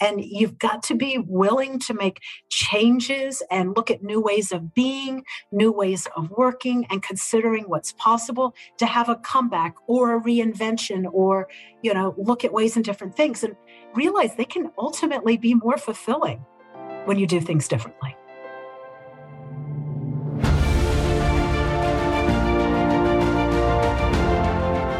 And you've got to be willing to make changes and look at new ways of being, new ways of working, and considering what's possible to have a comeback or a reinvention or, you know, look at ways and different things and realize they can ultimately be more fulfilling when you do things differently.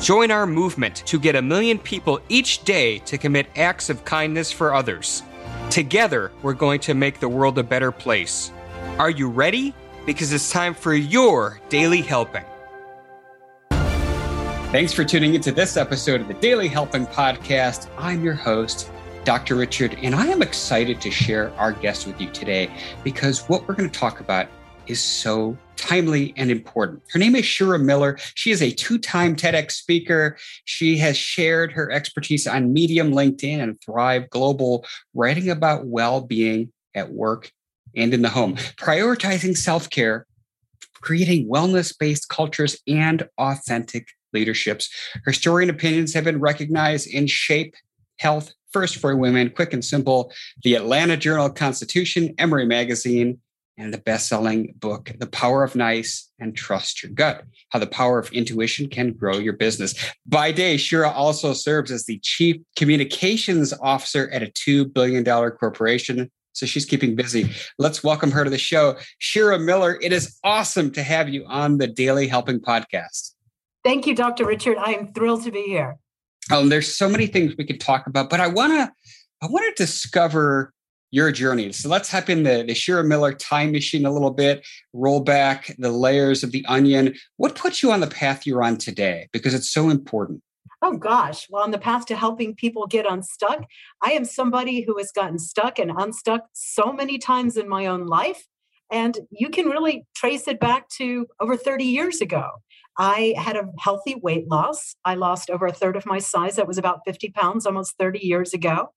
Join our movement to get a million people each day to commit acts of kindness for others. Together, we're going to make the world a better place. Are you ready? Because it's time for your daily helping. Thanks for tuning into this episode of the Daily Helping Podcast. I'm your host, Dr. Richard, and I am excited to share our guest with you today because what we're going to talk about is so timely and important. Her name is Shira Miller. She is a two time TEDx speaker. She has shared her expertise on Medium, LinkedIn, and Thrive Global, writing about well being at work and in the home, prioritizing self care, creating wellness based cultures, and authentic leaderships. Her story and opinions have been recognized in Shape, Health, First for Women, Quick and Simple, the Atlanta Journal Constitution, Emory Magazine, and the best-selling book the power of nice and trust your gut how the power of intuition can grow your business. By day shira also serves as the chief communications officer at a $2 billion corporation so she's keeping busy. Let's welcome her to the show. Shira miller it is awesome to have you on the daily helping podcast. Thank you dr richard. I am thrilled to be here. Um, there's so many things we could talk about but i want to i want to discover your journey. So let's hop in the, the Shira Miller time machine a little bit, roll back the layers of the onion. What puts you on the path you're on today? Because it's so important. Oh gosh. Well, on the path to helping people get unstuck, I am somebody who has gotten stuck and unstuck so many times in my own life. And you can really trace it back to over 30 years ago. I had a healthy weight loss. I lost over a third of my size. That was about 50 pounds almost 30 years ago.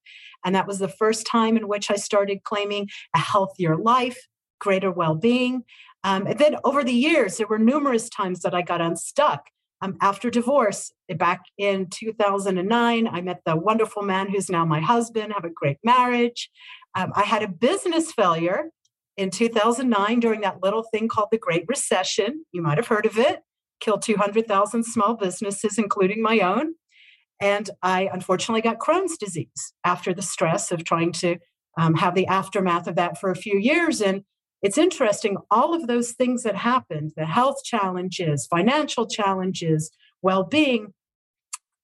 And that was the first time in which I started claiming a healthier life, greater well being. Um, and then over the years, there were numerous times that I got unstuck. Um, after divorce, back in 2009, I met the wonderful man who's now my husband, have a great marriage. Um, I had a business failure in 2009 during that little thing called the Great Recession. You might have heard of it, killed 200,000 small businesses, including my own. And I unfortunately got Crohn's disease after the stress of trying to um, have the aftermath of that for a few years. And it's interesting, all of those things that happened the health challenges, financial challenges, well being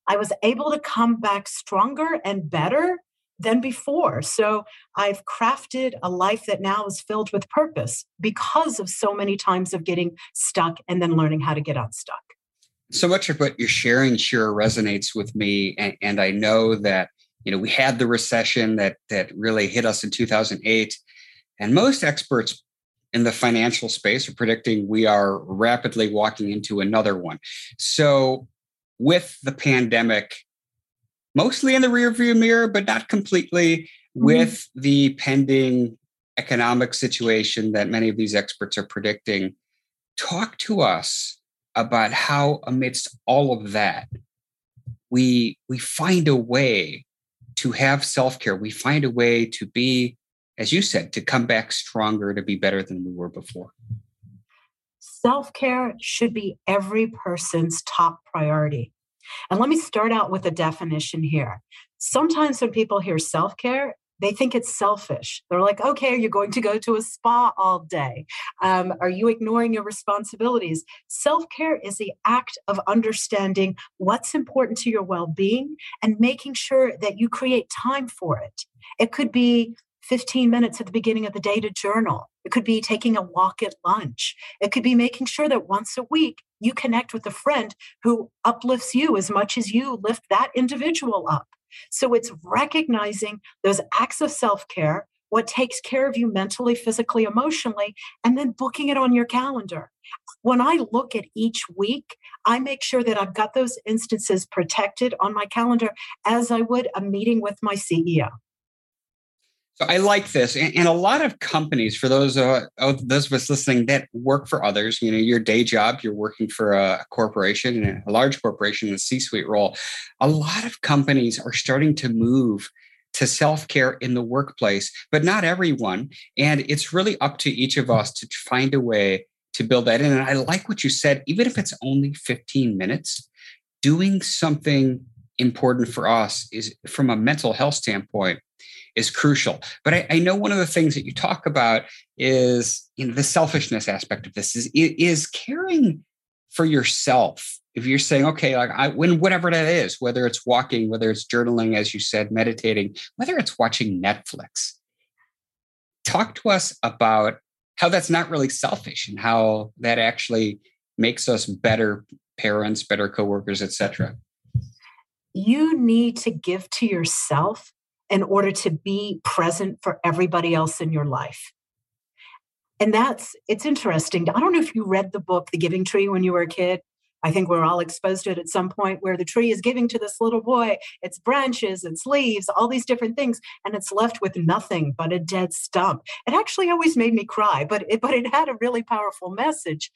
I was able to come back stronger and better than before. So I've crafted a life that now is filled with purpose because of so many times of getting stuck and then learning how to get unstuck so much of what you're sharing Shira resonates with me and, and, i know that you know we had the recession that that really hit us in 2008 and most experts in the financial space are predicting we are rapidly walking into another one so with the pandemic mostly in the rearview mirror but not completely mm-hmm. with the pending economic situation that many of these experts are predicting. Talk to us about how amidst all of that we we find a way to have self-care. We find a way to be as you said to come back stronger to be better than we were before. Self-care should be every person's top priority and let me start out with a definition here sometimes when people hear self-care they think it's selfish. They're like, okay, are you going to go to a spa all day? Um, are you ignoring your responsibilities? Self care is the act of understanding what's important to your well being and making sure that you create time for it. It could be 15 minutes at the beginning of the day to journal. It could be taking a walk at lunch. It could be making sure that once a week you connect with a friend who uplifts you as much as you lift that individual up. So it's recognizing those acts of self care what takes care of you mentally, physically, emotionally, and then booking it on your calendar. When I look at each week, I make sure that I've got those instances protected on my calendar as I would a meeting with my CEO. So I like this, and, a lot of companies, for those uh, those of us listening that work for others, you know, your day job, you're working for a corporation, a large corporation, in a C-suite role. A lot of companies are starting to move to self-care in the workplace, but not everyone. And it's really up to each of us to find a way to build that in. And I like what you said, even if it's only 15 minutes, doing something important for us is from a mental health standpoint is crucial. But I, I, know one of the things that you talk about is you know the selfishness aspect of this is is caring for yourself. If you're saying, okay, like I when whatever that is, whether it's walking, whether it's journaling, as you said, meditating, whether it's watching Netflix, talk to us about how that's not really selfish and how that actually makes us better parents, better coworkers, etc. You need to give to yourself in order to be present for everybody else in your life. And that's, it's interesting. I don't know if you read the book, The Giving Tree, when you were a kid. I think we're all exposed to it at some point where the tree is giving to this little boy its branches, its leaves, all these different things, and it's left with nothing but a dead stump. It actually always made me cry, but it, but it had a really powerful message.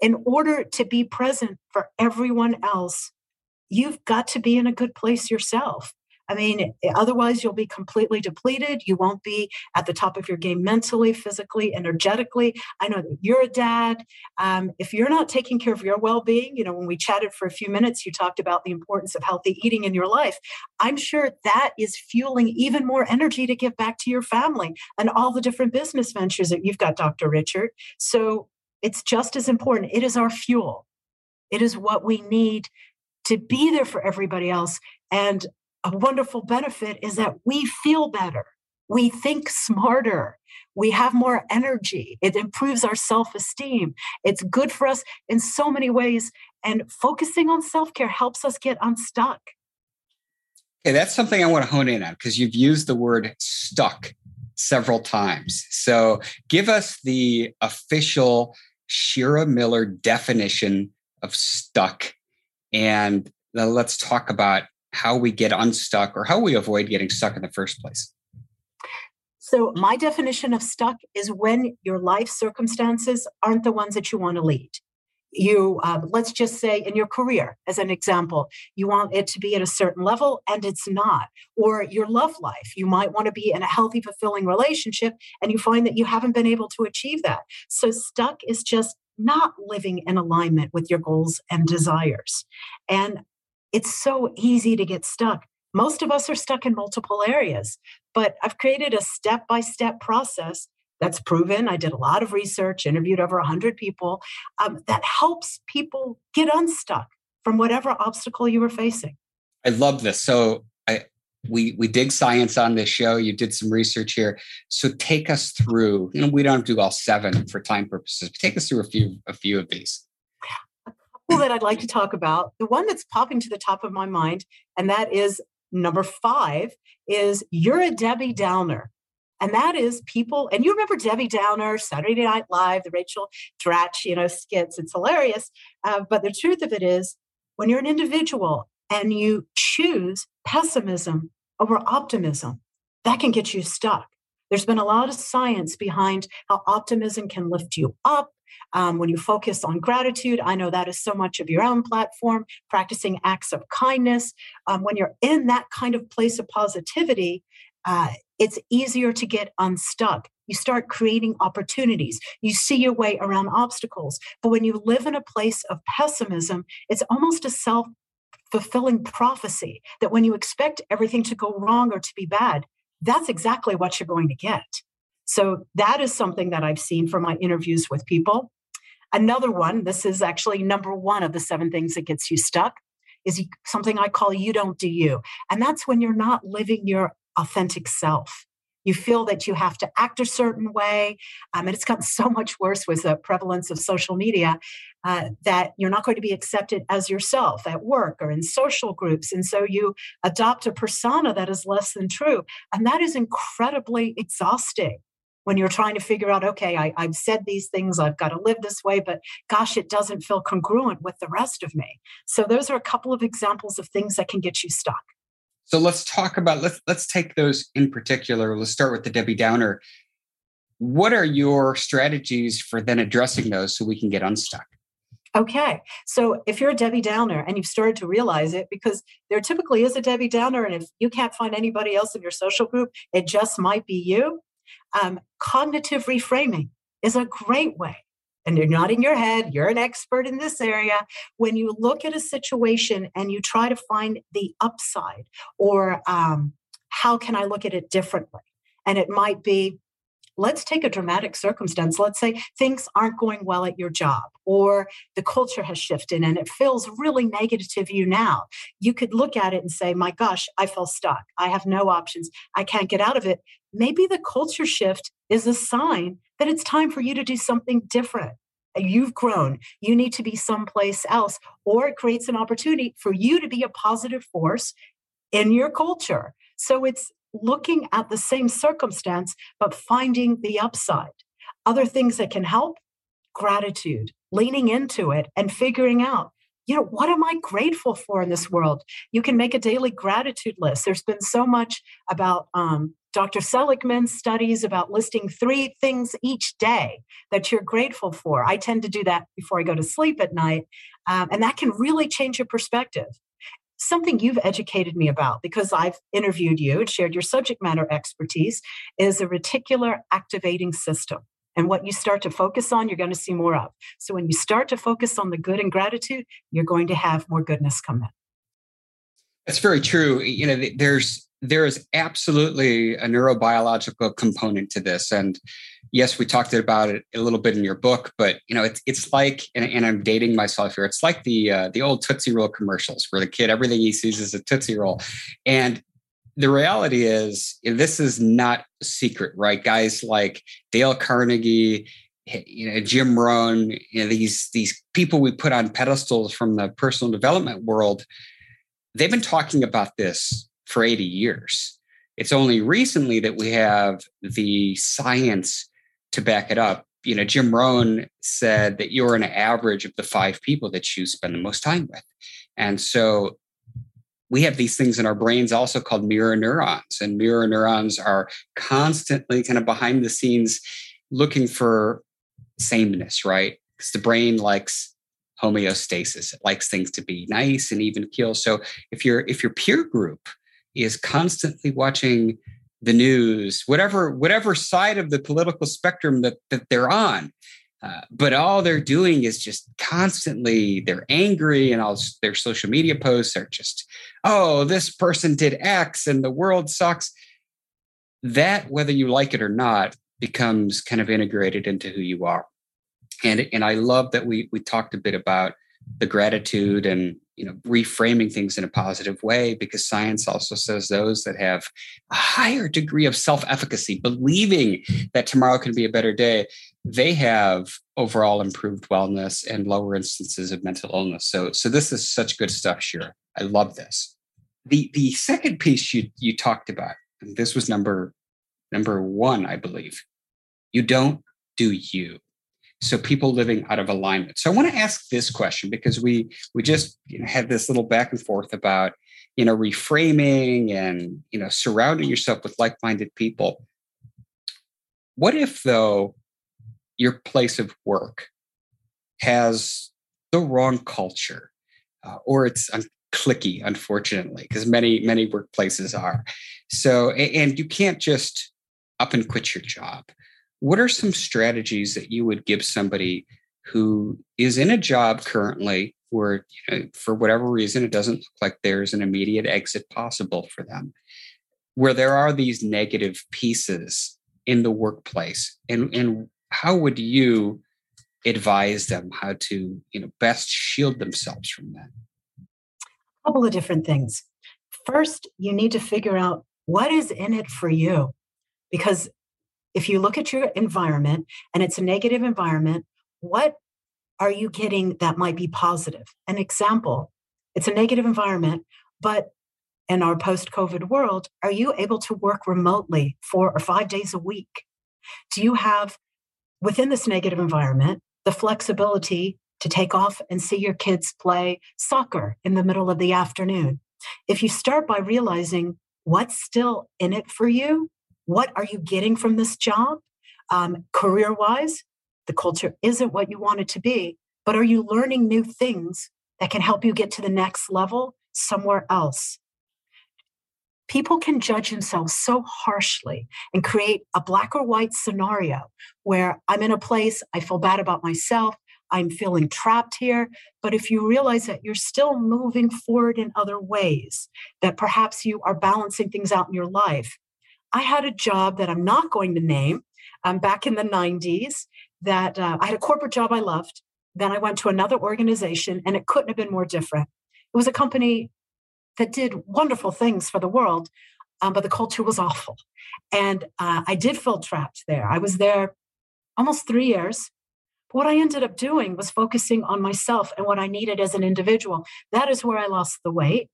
In order to be present for everyone else, you've got to be in a good place yourself. I mean, otherwise, you'll be completely depleted. You won't be at the top of your game mentally, physically, energetically. I know that you're a dad. Um, if you're not taking care of your well being, you know, when we chatted for a few minutes, you talked about the importance of healthy eating in your life. I'm sure that is fueling even more energy to give back to your family and all the different business ventures that you've got, Dr. Richard. So it's just as important. It is our fuel, it is what we need to be there for everybody else. And a wonderful benefit is that we feel better. We think smarter. We have more energy. It improves our self esteem. It's good for us in so many ways. And focusing on self care helps us get unstuck. Okay, that's something I want to hone in on because you've used the word stuck several times. So give us the official Shira Miller definition of stuck. And uh, let's talk about how we get unstuck or how we avoid getting stuck in the first place? So, my definition of stuck is when your life circumstances aren't the ones that you want to lead. You, uh, let's just say in your career, as an example, you want it to be at a certain level and it's not. Or your love life, you might want to be in a healthy, fulfilling relationship and you find that you haven't been able to achieve that. So, stuck is just not living in alignment with your goals and desires. And it's so easy to get stuck. Most of us are stuck in multiple areas, but I've created a step by step process that's proven. I did a lot of research, interviewed over 100 people um, that helps people get unstuck from whatever obstacle you were facing. I love this. So I, we we dig science on this show. You did some research here, so take us through. You know, we don't do all seven for time purposes. But take us through a few a few of these that I'd like to talk about. The one that's popping to the top of my mind, and that is number five, is you're a Debbie Downer. And that is people, and you remember Debbie Downer, Saturday Night Live, the Rachel Dratch, you know, skits. It's hilarious. Uh, but the truth of it is, when you're an individual and you choose pessimism over optimism, that can get you stuck. There's been a lot of science behind how optimism can lift you up, um, when you focus on gratitude, I know that is so much of your own platform, practicing acts of kindness. Um, when you're in that kind of place of positivity, uh, it's easier to get unstuck. You start creating opportunities. You see your way around obstacles. But when you live in a place of pessimism, it's almost a self fulfilling prophecy that when you expect everything to go wrong or to be bad, that's exactly what you're going to get. So that is something that I've seen from my interviews with people. Another one, this is actually number one of the seven things that gets you stuck, is something I call you don't do you. And that's when you're not living your authentic self. You feel that you have to act a certain way. Um, and it's gotten so much worse with the prevalence of social media uh, that you're not going to be accepted as yourself at work or in social groups. And so you adopt a persona that is less than true. And that is incredibly exhausting when you're trying to figure out, okay, I, have said these things, I've got to live this way, but gosh, it doesn't feel congruent with the rest of me. So those are a couple of examples of things that can get you stuck. So let's talk about let's let's take those in particular. Let's start with the Debbie Downer. What are your strategies for then addressing those so we can get unstuck? Okay. So if you're a Debbie Downer and you've started to realize it, because there typically is a Debbie Downer, and if you can't find anybody else in your social group, it just might be you. Um, cognitive reframing is a great way. And you're nodding your head, you're an expert in this area. When you look at a situation and you try to find the upside, or um, how can I look at it differently? And it might be, let's take a dramatic circumstance. Let's say things aren't going well at your job, or the culture has shifted and it feels really negative to you now. You could look at it and say, My gosh, I feel stuck. I have no options. I can't get out of it. Maybe the culture shift is a sign that it's time for you to do something different. You've grown. You need to be someplace else, or it creates an opportunity for you to be a positive force in your culture. So it's looking at the same circumstance, but finding the upside. Other things that can help gratitude, leaning into it and figuring out, you know, what am I grateful for in this world? You can make a daily gratitude list. There's been so much about um, Dr. Seligman's studies about listing three things each day that you're grateful for. I tend to do that before I go to sleep at night, um, and that can really change your perspective something you've educated me about because I've interviewed you and shared your subject matter expertise is a reticular activating system. And what you start to focus on, you're going to see more of. So when you start to focus on the good and gratitude, you're going to have more goodness come in. That's very true. You know, there's there is absolutely a neurobiological component to this and yes we talked about it a little bit in your book but you know it's it's like and, and i'm dating myself here it's like the uh, the old tootsie roll commercials where the kid everything he sees is a tootsie roll and the reality is eh, this is not a secret right guys like dale carnegie eh, you know jim rohn you know these these people we put on pedestals from the personal development world they've been talking about this for 80 years. It's only recently that we have the science to back it up. You know, Jim Rohn said that you're an average of the five people that you spend the most time with. And so we have these things in our brains also called mirror neurons. And mirror neurons are constantly kind of behind the scenes looking for sameness, right? Because the brain likes homeostasis. It likes things to be nice and even keel. So if your if your peer group is constantly watching the news, whatever whatever side of the political spectrum that, that they're on. Uh, but all they're doing is just constantly they're angry and all their social media posts are just oh this person did x and the world sucks. That whether you like it or not becomes kind of integrated into who you are. And and i love that we we talked a bit about the gratitude and you know reframing things in a positive way because science also says those that have a higher degree of self-efficacy believing that tomorrow can be a better day they have overall improved wellness and lower instances of mental illness. So so this is such good stuff Shira i love this. The the second piece you you talked about this was number number 1 i believe. You don't do you so people living out of alignment. So i want to ask this question because we we just you know, had this little back and forth about you know reframing and you know surrounding yourself with like-minded people. What if though your place of work has the wrong culture uh, or it's un- clicky unfortunately because many many workplaces are. So and you can't just up and quit your job what are some strategies that you would give somebody who is in a job currently where you know, for whatever reason it doesn't look like there's an immediate exit possible for them where there are these negative pieces in the workplace? And and how would you advise them how to you know best shield themselves from that? A couple of different things. First you need to figure out what is in it for you Because if you look at your environment and it's a negative environment, what are you getting that might be positive? An example, it's a negative environment, but in our post COVID world, are you able to work remotely four or five days a week? Do you have, within this negative environment, the flexibility to take off and see your kids play soccer in the middle of the afternoon? If you start by realizing what's still in it for you, what are you getting from this job? Um, career wise, the culture isn't what you want it to be, but are you learning new things that can help you get to the next level somewhere else? People can judge themselves so harshly and create a black or white scenario where I'm in a place, I feel bad about myself, I'm feeling trapped here. But if you realize that you're still moving forward in other ways, that perhaps you are balancing things out in your life, I had a job that I'm not going to name um, back in the 90s that uh, I had a corporate job I loved. Then I went to another organization and it couldn't have been more different. It was a company that did wonderful things for the world, um, but the culture was awful. And uh, I did feel trapped there. I was there almost three years. What I ended up doing was focusing on myself and what I needed as an individual. That is where I lost the weight.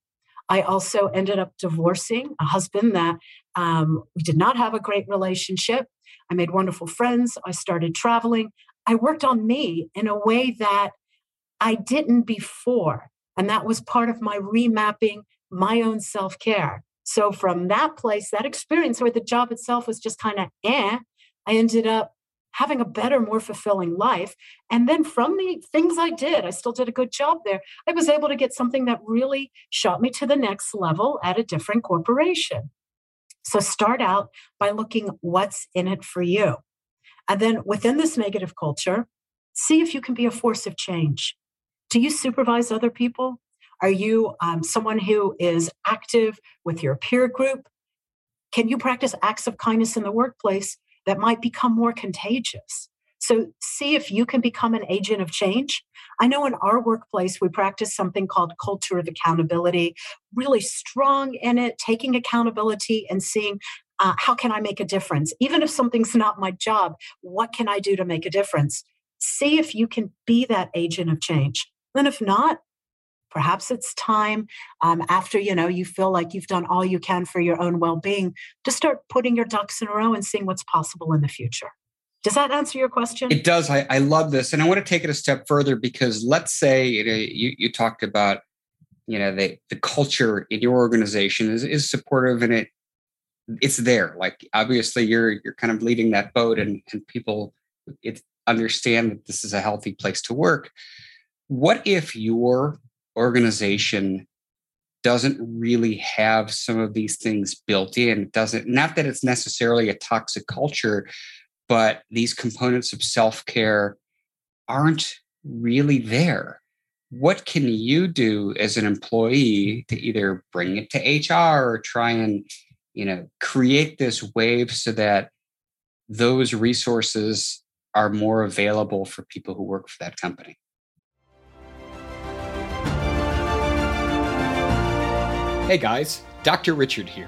I also ended up divorcing a husband that um, we did not have a great relationship. I made wonderful friends. I started traveling. I worked on me in a way that I didn't before. And that was part of my remapping my own self care. So, from that place, that experience where the job itself was just kind of eh, I ended up having a better, more fulfilling life. And then from the things I did, I still did a good job there. I was able to get something that really shot me to the next level at a different corporation. So start out by looking what's in it for you. And then within this negative culture, see if you can be a force of change. Do you supervise other people? Are you um, someone who is active with your peer group? Can you practice acts of kindness in the workplace that might become more contagious. So, see if you can become an agent of change. I know in our workplace, we practice something called culture of accountability, really strong in it, taking accountability and seeing uh, how can I make a difference? Even if something's not my job, what can I do to make a difference? See if you can be that agent of change. Then, if not, perhaps it's time um, after you know you feel like you've done all you can for your own well-being to start putting your ducks in a row and seeing what's possible in the future does that answer your question? It does. I, I love this and i want to take it a step further because let's say you, know, you, you talked about you know the, the culture in your organization is, is supportive and it it's there. Like obviously you're you're kind of leading that boat and, and people it understand that this is a healthy place to work. What if your organization doesn't really have some of these things built in? It doesn't not that it's necessarily a toxic culture but these components of self-care aren't really there what can you do as an employee to either bring it to hr or try and you know create this wave so that those resources are more available for people who work for that company Hey guys, Dr. Richard here.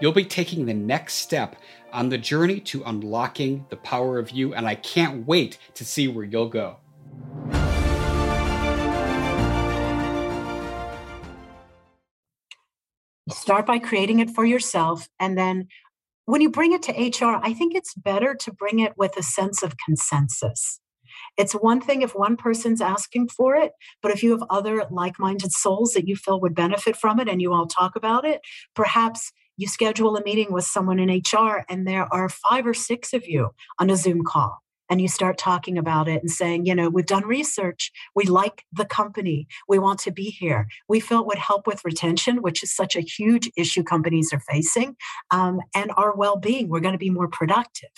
You'll be taking the next step on the journey to unlocking the power of you, and I can't wait to see where you'll go. Start by creating it for yourself, and then when you bring it to HR, I think it's better to bring it with a sense of consensus. It's one thing if one person's asking for it, but if you have other like minded souls that you feel would benefit from it and you all talk about it, perhaps you schedule a meeting with someone in HR and there are five or six of you on a Zoom call. And you start talking about it and saying, you know, we've done research. We like the company. We want to be here. We feel it would help with retention, which is such a huge issue companies are facing, um, and our well being. We're going to be more productive.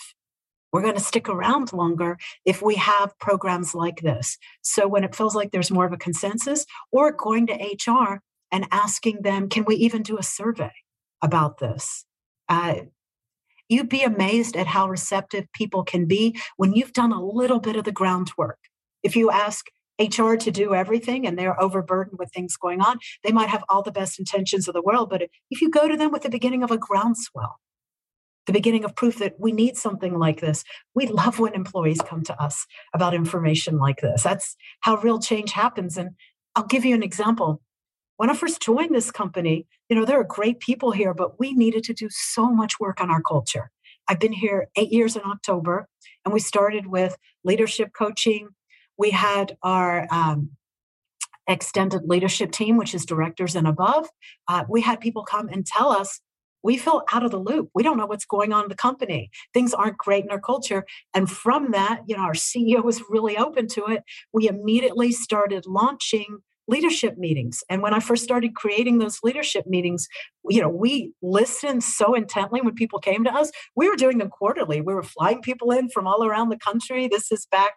we're going to stick around longer if we have programs like this. So when it feels like there's more of a consensus, or going to HR and asking them, can we even do a survey about this? Uh, you'd be amazed at how receptive people can be when you've done a little bit of the groundwork. If you ask HR to do everything and they're overburdened with things going on, they might have all the best intentions of the world. But if you go to them with the beginning of a groundswell, the beginning of proof that we need something like this. We love when employees come to us about information like this. That's how real change happens. And I'll give you an example. When I first joined this company, you know, there are great people here, but we needed to do so much work on our culture. I've been here eight years in October, and we started with leadership coaching. We had our um, extended leadership team, which is directors and above. Uh, we had people come and tell us we feel out of the loop. We don't know what's going on in the company. Things aren't great in our culture. And from that, you know, our CEO was really open to it. We immediately started launching leadership meetings. And when I first started creating those leadership meetings, you know, we listened so intently when people came to us. We were doing them quarterly. We were flying people in from all around the country. This is back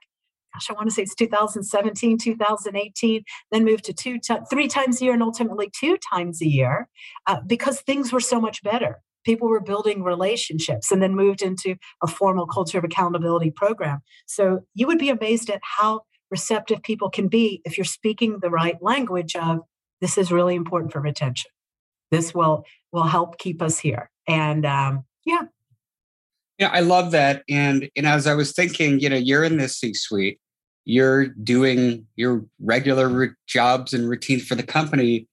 gosh, I want to say it's 2017, 2018, then moved to two, t- three times a year and ultimately two times a year uh, because things were so much better. People were building relationships and then moved into a formal culture of accountability program. So you would be amazed at how receptive people can be if you're speaking the right language of this is really important for retention. This will will help keep us here. And um, yeah, yeah, I love that. And and as I was thinking, you know, you're in this C-suite, you're doing your regular re- jobs and routines for the company,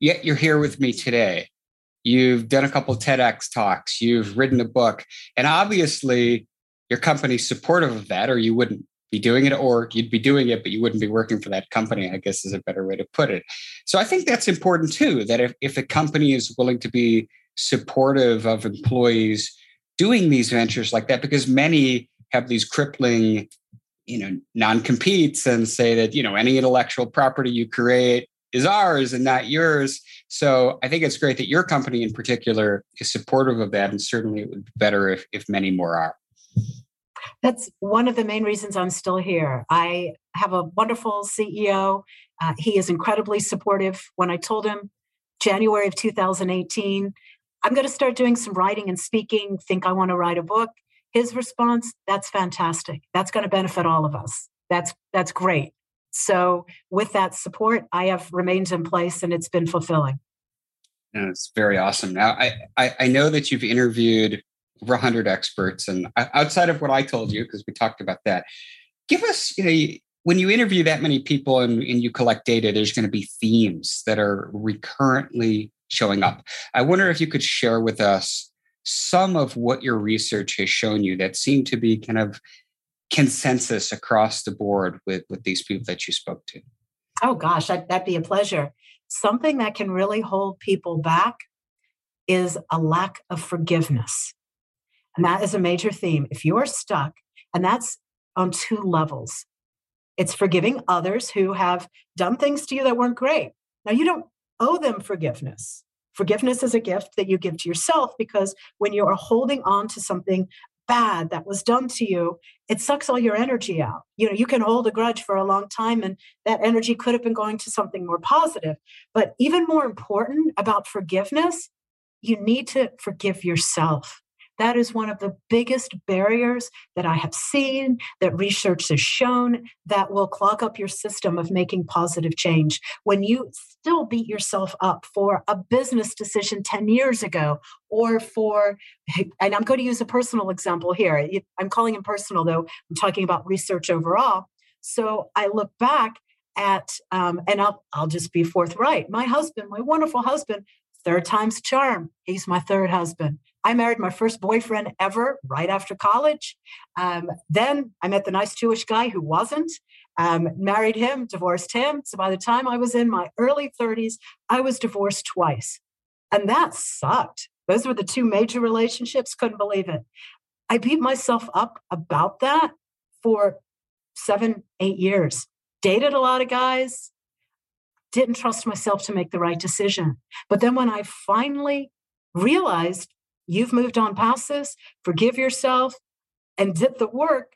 yet you're here with me today. You've done a couple TEDx talks, you've written a book, and obviously your company's supportive of that, or you wouldn't be doing it, or you'd be doing it, but you wouldn't be working for that company, I guess is a better way to put it. So I think that's important too, that if, if a company is willing to be supportive of employees doing these ventures like that because many have these crippling you know non-competes and say that you know any intellectual property you create is ours and not yours so i think it's great that your company in particular is supportive of that and certainly it would be better if, if many more are that's one of the main reasons i'm still here i have a wonderful ceo uh, he is incredibly supportive when i told him january of 2018 I'm going to start doing some writing and speaking, think I want to write a book. His response, that's fantastic. That's going to benefit all of us. That's that's great. So with that support, I have remained in place and it's been fulfilling. It's very awesome. Now I, I, I know that you've interviewed 100 experts and outside of what I told you, because we talked about that, give us, you know, when you interview that many people and, and you collect data, there's going to be themes that are recurrently showing up. I wonder if you could share with us some of what your research has shown you that seem to be kind of consensus across the board with, with these people that you spoke to. Oh, gosh, that'd be a pleasure. Something that can really hold people back is a lack of forgiveness. And that is a major theme. If you're stuck, and that's on two levels it's forgiving others who have done things to you that weren't great. Now, you don't owe them forgiveness. Forgiveness is a gift that you give to yourself because when you are holding on to something bad that was done to you, it sucks all your energy out. You know, you can hold a grudge for a long time and that energy could have been going to something more positive. But even more important about forgiveness, you need to forgive yourself. That is one of the biggest barriers that I have seen, that research has shown, that will clog up your system of making positive change. When you still beat yourself up for a business decision 10 years ago, or for, and I'm going to use a personal example here. I'm calling it personal, though, I'm talking about research overall. So I look back at, um, and I'll, I'll just be forthright. My husband, my wonderful husband, third time's charm. He's my third husband. I married my first boyfriend ever right after college. Um, then I met the nice Jewish guy who wasn't. Um, married him, divorced him. So by the time I was in my early 30s, I was divorced twice. And that sucked. Those were the two major relationships. Couldn't believe it. I beat myself up about that for seven, eight years. Dated a lot of guys, didn't trust myself to make the right decision. But then when I finally realized you've moved on past this, forgive yourself, and did the work,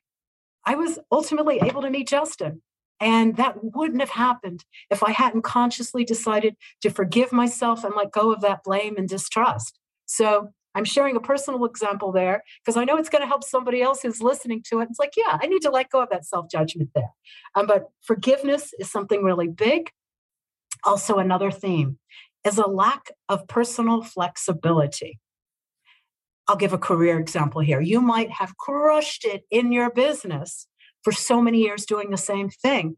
I was ultimately able to meet Justin. And that wouldn't have happened if I hadn't consciously decided to forgive myself and let go of that blame and distrust. So I'm sharing a personal example there because I know it's going to help somebody else who's listening to it. It's like, yeah, I need to let go of that self judgment there. Um, but forgiveness is something really big. Also, another theme is a lack of personal flexibility. I'll give a career example here. You might have crushed it in your business for so many years doing the same thing,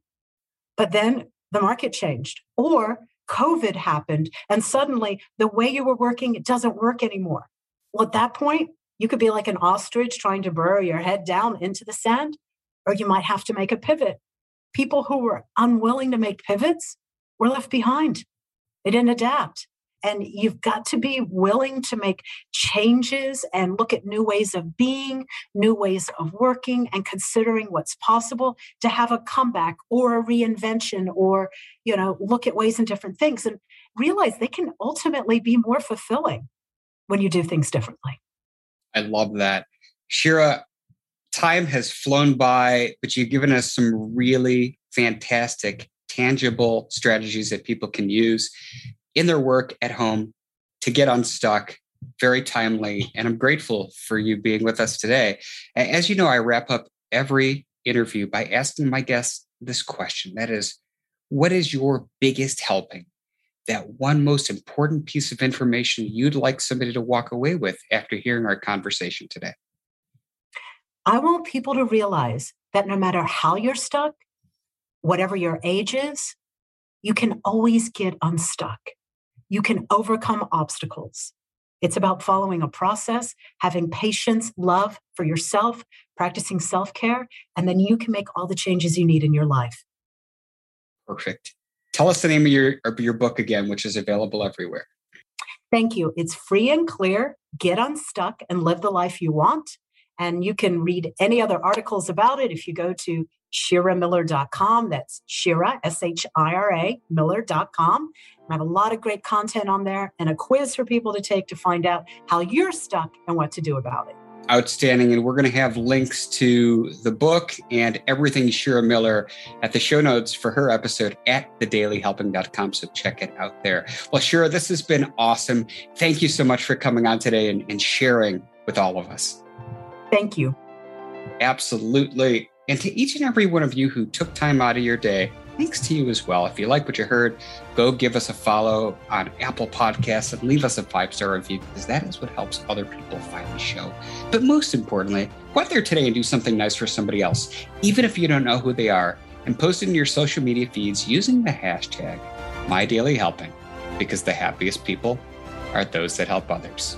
but then the market changed or COVID happened and suddenly the way you were working, it doesn't work anymore. Well, at that point, you could be like an ostrich trying to burrow your head down into the sand, or you might have to make a pivot. People who were unwilling to make pivots were left behind. They didn't adapt. And you've got to be willing to make changes and look at new ways of being, new ways of working, and considering what's possible to have a comeback or a reinvention or, you know, look at ways and different things and realize they can ultimately be more fulfilling when you do things differently. I love that. Shira, time has flown by, but you've given us some really fantastic, tangible strategies that people can use in their work at home to get unstuck very timely. And I'm grateful for you being with us today. As you know, I wrap up every interview by asking my guests this question that is, what is your biggest helping? That one most important piece of information you'd like somebody to walk away with after hearing our conversation today? I want people to realize that no matter how you're stuck, whatever your age is, you can always get unstuck you can overcome obstacles. It's about following a process, having patience, love for yourself, practicing self care, and then you can make all the changes you need in your life. Perfect. Tell us the name of your, of your book again, which is available everywhere. Thank you. It's free and clear. Get unstuck and live the life you want. And you can read any other articles about it if you go to shiramiller.com. That's Shira, S H I R A, Miller.com. I have a lot of great content on there and a quiz for people to take to find out how you're stuck and what to do about it. Outstanding. And we're going to have links to the book and everything Shira Miller at the show notes for her episode at thedailyhelping.com. So check it out there. Well, Shira, this has been awesome. Thank you so much for coming on today and, and sharing with all of us. Thank you. Absolutely. And to each and every one of you who took time out of your day, thanks to you as well. If you like what you heard, go give us a follow on Apple Podcasts and leave us a five star review because that is what helps other people find the show. But most importantly, go out there today and do something nice for somebody else, even if you don't know who they are, and post it in your social media feeds using the hashtag MyDailyHelping because the happiest people are those that help others.